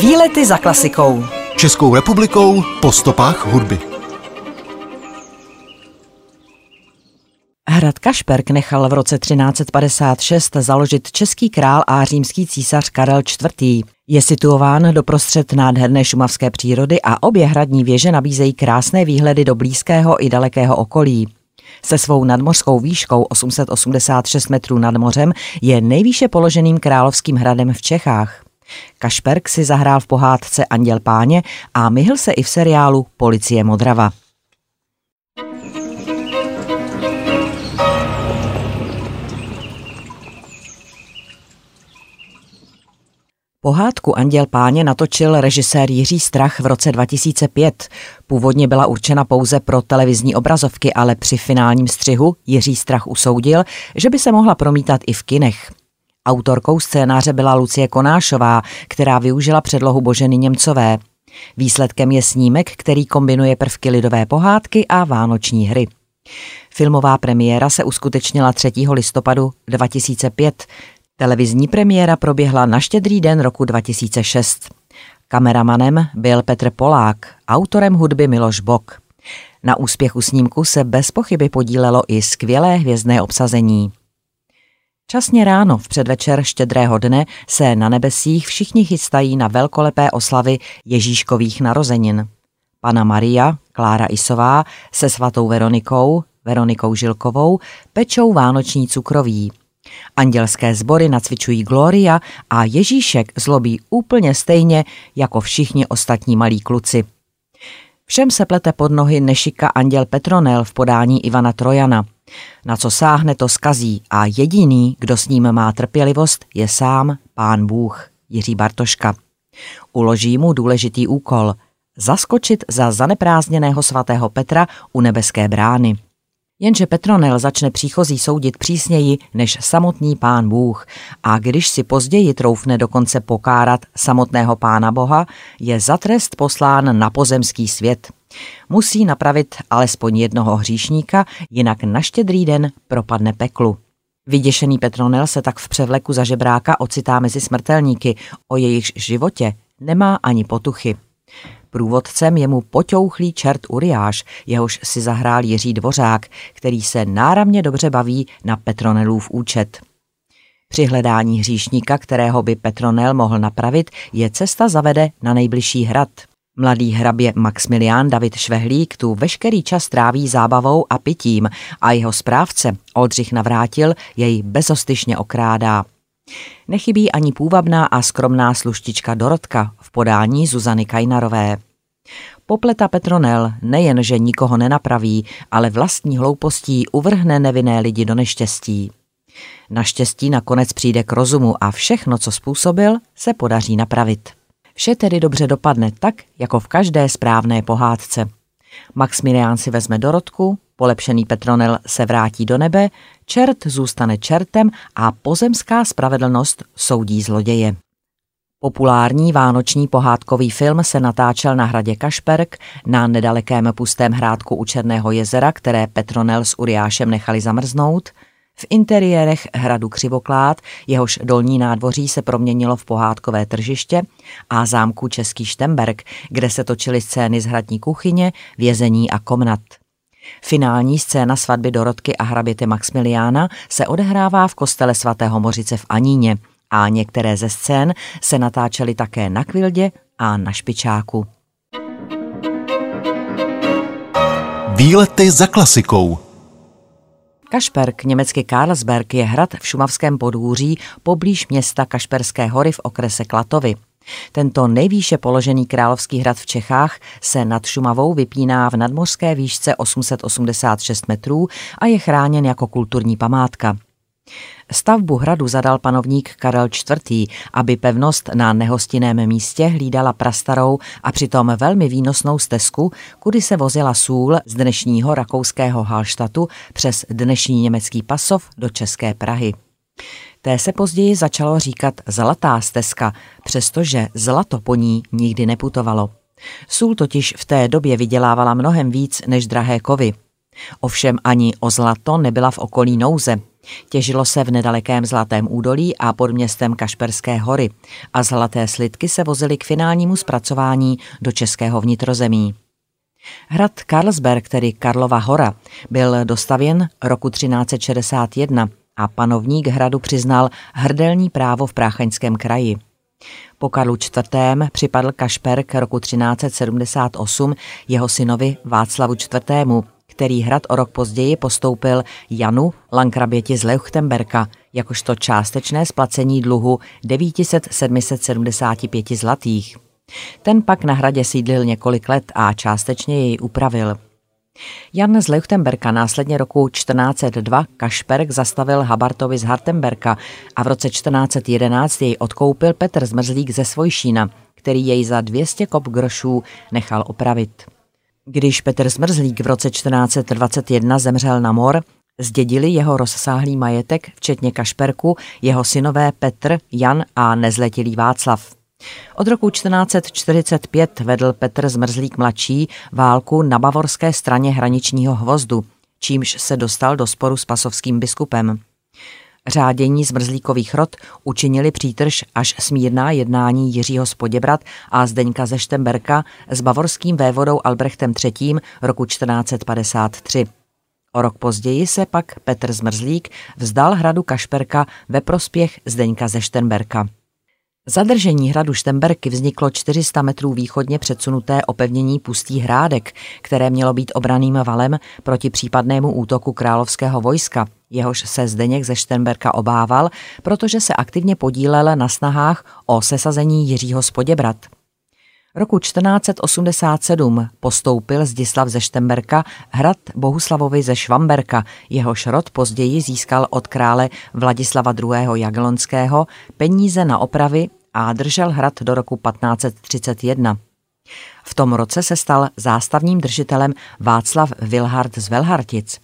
Výlety za klasikou. Českou republikou po stopách hudby. Hrad Kašperk nechal v roce 1356 založit český král a římský císař Karel IV. Je situován doprostřed nádherné šumavské přírody a obě hradní věže nabízejí krásné výhledy do blízkého i dalekého okolí. Se svou nadmořskou výškou 886 metrů nad mořem je nejvýše položeným královským hradem v Čechách. Kašperk si zahrál v pohádce Anděl páně a myhl se i v seriálu Policie Modrava. Pohádku Anděl páně natočil režisér Jiří Strach v roce 2005. Původně byla určena pouze pro televizní obrazovky, ale při finálním střihu Jiří Strach usoudil, že by se mohla promítat i v kinech. Autorkou scénáře byla Lucie Konášová, která využila předlohu Boženy Němcové. Výsledkem je snímek, který kombinuje prvky lidové pohádky a vánoční hry. Filmová premiéra se uskutečnila 3. listopadu 2005. Televizní premiéra proběhla na štědrý den roku 2006. Kameramanem byl Petr Polák, autorem hudby Miloš Bok. Na úspěchu snímku se bez pochyby podílelo i skvělé hvězdné obsazení. Časně ráno v předvečer štědrého dne se na nebesích všichni chystají na velkolepé oslavy Ježíškových narozenin. Pana Maria, Klára Isová se svatou Veronikou, Veronikou Žilkovou, pečou vánoční cukroví. Andělské sbory nacvičují Gloria a Ježíšek zlobí úplně stejně jako všichni ostatní malí kluci. Všem se plete pod nohy nešika anděl Petronel v podání Ivana Trojana. Na co sáhne, to skazí a jediný, kdo s ním má trpělivost, je sám pán Bůh, Jiří Bartoška. Uloží mu důležitý úkol – zaskočit za zaneprázdněného svatého Petra u nebeské brány. Jenže Petronel začne příchozí soudit přísněji než samotný pán Bůh a když si později troufne dokonce pokárat samotného pána Boha, je za trest poslán na pozemský svět. Musí napravit alespoň jednoho hříšníka, jinak na štědrý den propadne peklu. Vyděšený Petronel se tak v převleku za žebráka ocitá mezi smrtelníky, o jejichž životě nemá ani potuchy. Průvodcem je mu poťouchlý čert Uriáš, jehož si zahrál Jiří Dvořák, který se náramně dobře baví na Petronelův účet. Při hledání hříšníka, kterého by Petronel mohl napravit, je cesta zavede na nejbližší hrad. Mladý hrabě Maximilián David Švehlík tu veškerý čas tráví zábavou a pitím a jeho správce Oldřich Navrátil jej bezostyšně okrádá. Nechybí ani půvabná a skromná sluštička Dorotka v podání Zuzany Kajnarové. Popleta Petronel nejen, že nikoho nenapraví, ale vlastní hloupostí uvrhne nevinné lidi do neštěstí. Naštěstí nakonec přijde k rozumu a všechno, co způsobil, se podaří napravit. Vše tedy dobře dopadne tak, jako v každé správné pohádce. Maximilián si vezme Dorotku, polepšený Petronel se vrátí do nebe, čert zůstane čertem a pozemská spravedlnost soudí zloděje. Populární vánoční pohádkový film se natáčel na hradě Kašperk na nedalekém pustém hrádku u Černého jezera, které Petronel s Uriášem nechali zamrznout. V interiérech hradu Křivoklád, jehož dolní nádvoří se proměnilo v pohádkové tržiště a zámku Český Štemberg, kde se točily scény z hradní kuchyně, vězení a komnat. Finální scéna svatby Dorotky a hraběte Maximiliána se odehrává v kostele svatého Mořice v Aníně – a některé ze scén se natáčely také na Kvildě a na Špičáku. Výlety za klasikou Kašperk, německy Karlsberg, je hrad v šumavském podhůří poblíž města Kašperské hory v okrese Klatovy. Tento nejvýše položený královský hrad v Čechách se nad Šumavou vypíná v nadmořské výšce 886 metrů a je chráněn jako kulturní památka. Stavbu hradu zadal panovník Karel IV., aby pevnost na nehostinném místě hlídala prastarou a přitom velmi výnosnou stezku, kudy se vozila sůl z dnešního rakouského Halštatu přes dnešní německý Pasov do České Prahy. Té se později začalo říkat Zlatá stezka, přestože zlato po ní nikdy neputovalo. Sůl totiž v té době vydělávala mnohem víc než drahé kovy. Ovšem ani o zlato nebyla v okolí nouze – Těžilo se v nedalekém Zlatém údolí a pod městem Kašperské hory a zlaté slitky se vozily k finálnímu zpracování do českého vnitrozemí. Hrad Karlsberg, tedy Karlova hora, byl dostavěn roku 1361 a panovník hradu přiznal hrdelní právo v Práchaňském kraji. Po Karlu IV. připadl Kašperk roku 1378 jeho synovi Václavu IV., který hrad o rok později postoupil Janu Lankraběti z Leuchtenberka jakožto částečné splacení dluhu 900-775 zlatých. Ten pak na hradě sídlil několik let a částečně jej upravil. Jan z Leuchtenberka následně roku 1402 Kašperk zastavil Habartovi z Hartenberka a v roce 1411 jej odkoupil Petr Zmrzlík ze Svojšína, který jej za 200 kop grošů nechal opravit. Když Petr Zmrzlík v roce 1421 zemřel na mor, zdědili jeho rozsáhlý majetek, včetně Kašperku, jeho synové Petr, Jan a nezletilý Václav. Od roku 1445 vedl Petr Zmrzlík mladší válku na bavorské straně hraničního hvozdu, čímž se dostal do sporu s pasovským biskupem. Řádění zmrzlíkových rod učinili přítrž až smírná jednání Jiřího Spoděbrat a Zdeňka ze Štemberka s bavorským vévodou Albrechtem III. roku 1453. O rok později se pak Petr Zmrzlík vzdal hradu Kašperka ve prospěch Zdeňka ze Štenberka. Zadržení hradu Štemberky vzniklo 400 metrů východně předsunuté opevnění Pustý hrádek, které mělo být obraným valem proti případnému útoku královského vojska, jehož se Zdeněk ze Štenberka obával, protože se aktivně podílel na snahách o sesazení Jiřího Spoděbrat. Roku 1487 postoupil Zdislav ze Štemberka hrad Bohuslavovi ze Švamberka, jehož rod později získal od krále Vladislava II. Jagelonského peníze na opravy a držel hrad do roku 1531. V tom roce se stal zástavním držitelem Václav Vilhard z Velhartic.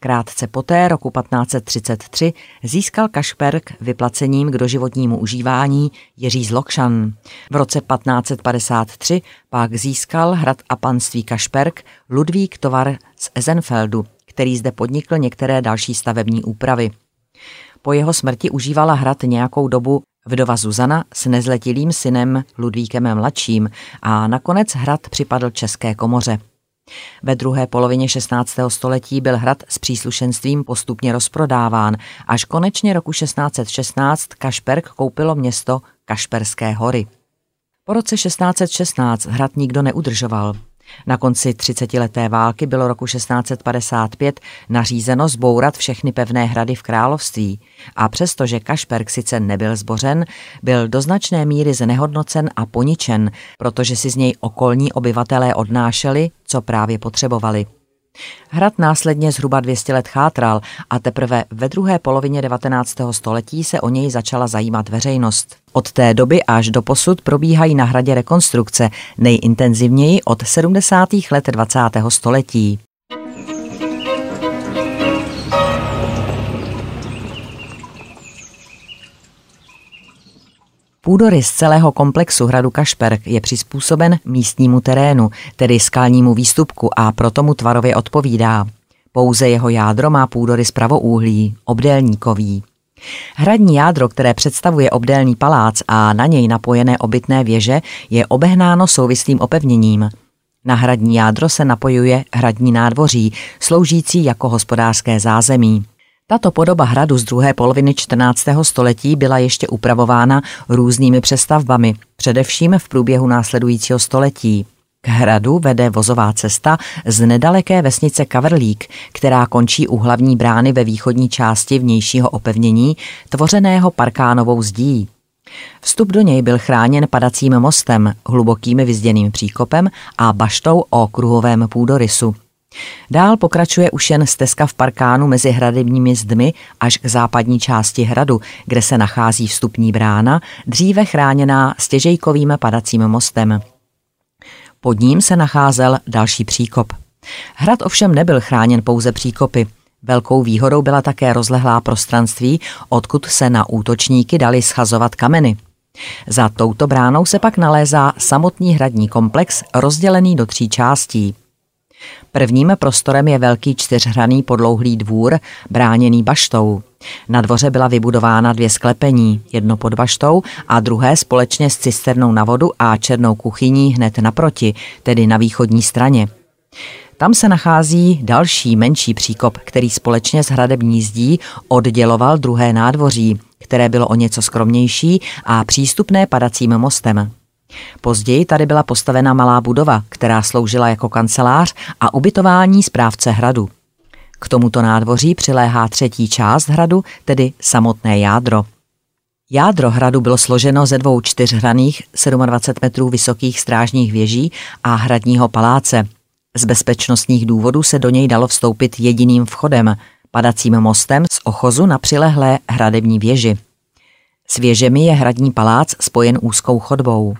Krátce poté, roku 1533, získal Kašperk vyplacením k doživotnímu užívání Jiří z Lokšan. V roce 1553 pak získal hrad a panství Kašperk Ludvík Tovar z Ezenfeldu, který zde podnikl některé další stavební úpravy. Po jeho smrti užívala hrad nějakou dobu vdova Zuzana s nezletilým synem Ludvíkem mladším a nakonec hrad připadl České komoře. Ve druhé polovině 16. století byl hrad s příslušenstvím postupně rozprodáván, až konečně roku 1616 Kašperk koupilo město Kašperské hory. Po roce 1616 hrad nikdo neudržoval. Na konci 30-leté války bylo roku 1655 nařízeno zbourat všechny pevné hrady v království a přestože Kašperk sice nebyl zbořen, byl do značné míry znehodnocen a poničen, protože si z něj okolní obyvatelé odnášeli, co právě potřebovali. Hrad následně zhruba 200 let chátral a teprve ve druhé polovině 19. století se o něj začala zajímat veřejnost. Od té doby až do posud probíhají na hradě rekonstrukce, nejintenzivněji od 70. let 20. století. Půdorys celého komplexu hradu Kašperk je přizpůsoben místnímu terénu, tedy skalnímu výstupku a proto mu tvarově odpovídá. Pouze jeho jádro má půdorys pravouhlí, obdélníkový. Hradní jádro, které představuje obdélný palác a na něj napojené obytné věže, je obehnáno souvislým opevněním. Na hradní jádro se napojuje hradní nádvoří, sloužící jako hospodářské zázemí. Tato podoba hradu z druhé poloviny 14. století byla ještě upravována různými přestavbami, především v průběhu následujícího století. K hradu vede vozová cesta z nedaleké vesnice Kavrlík, která končí u hlavní brány ve východní části vnějšího opevnění, tvořeného parkánovou zdí. Vstup do něj byl chráněn padacím mostem, hlubokým vyzděným příkopem a baštou o kruhovém půdorysu. Dál pokračuje už jen stezka v parkánu mezi hradebními zdmi až k západní části hradu, kde se nachází vstupní brána, dříve chráněná stěžejkovým padacím mostem. Pod ním se nacházel další příkop. Hrad ovšem nebyl chráněn pouze příkopy. Velkou výhodou byla také rozlehlá prostranství, odkud se na útočníky dali schazovat kameny. Za touto bránou se pak nalézá samotný hradní komplex rozdělený do tří částí – Prvním prostorem je velký čtyřhraný podlouhlý dvůr, bráněný baštou. Na dvoře byla vybudována dvě sklepení, jedno pod baštou a druhé společně s cisternou na vodu a černou kuchyní hned naproti, tedy na východní straně. Tam se nachází další menší příkop, který společně s hradební zdí odděloval druhé nádvoří, které bylo o něco skromnější a přístupné padacím mostem. Později tady byla postavena malá budova, která sloužila jako kancelář a ubytování správce hradu. K tomuto nádvoří přiléhá třetí část hradu, tedy samotné jádro. Jádro hradu bylo složeno ze dvou čtyřhraných 27 metrů vysokých strážních věží a hradního paláce. Z bezpečnostních důvodů se do něj dalo vstoupit jediným vchodem, padacím mostem z ochozu na přilehlé hradební věži. S věžemi je hradní palác spojen úzkou chodbou.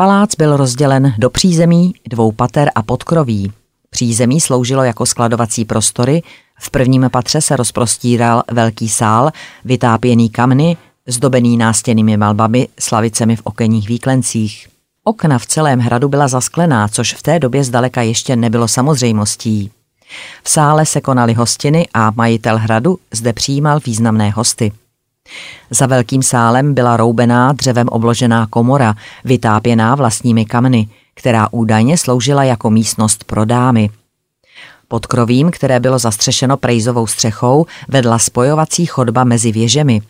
Palác byl rozdělen do přízemí, dvou pater a podkroví. Přízemí sloužilo jako skladovací prostory, v prvním patře se rozprostíral velký sál, vytápěný kamny, zdobený nástěnými malbami s lavicemi v okenních výklencích. Okna v celém hradu byla zasklená, což v té době zdaleka ještě nebylo samozřejmostí. V sále se konaly hostiny a majitel hradu zde přijímal významné hosty. Za velkým sálem byla roubená dřevem obložená komora, vytápěná vlastními kamny, která údajně sloužila jako místnost pro dámy. Pod krovím, které bylo zastřešeno prejzovou střechou, vedla spojovací chodba mezi věžemi.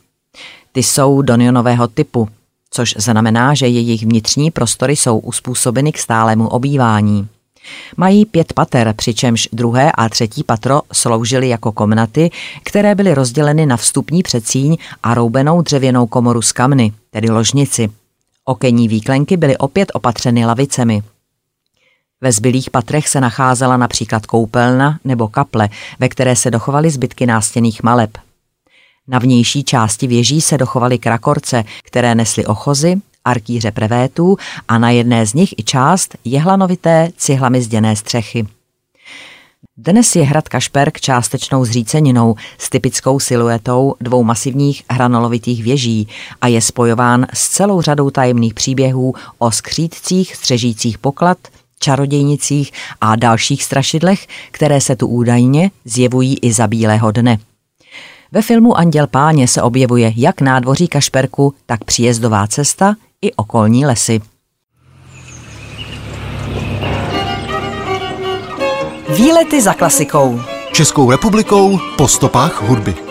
Ty jsou donionového typu, což znamená, že jejich vnitřní prostory jsou uspůsobeny k stálému obývání. Mají pět pater, přičemž druhé a třetí patro sloužily jako komnaty, které byly rozděleny na vstupní předsíň a roubenou dřevěnou komoru z kamny, tedy ložnici. Okenní výklenky byly opět opatřeny lavicemi. Ve zbylých patrech se nacházela například koupelna nebo kaple, ve které se dochovaly zbytky nástěných maleb. Na vnější části věží se dochovaly krakorce, které nesly ochozy, arkýře prevétů a na jedné z nich i část jehlanovité cihlami zděné střechy. Dnes je hrad Kašperk částečnou zříceninou s typickou siluetou dvou masivních hranolovitých věží a je spojován s celou řadou tajemných příběhů o skřídcích střežících poklad, čarodějnicích a dalších strašidlech, které se tu údajně zjevují i za bílého dne. Ve filmu Anděl páně se objevuje jak nádvoří Kašperku, tak příjezdová cesta i okolní lesy. Výlety za klasikou. Českou republikou po stopách hudby.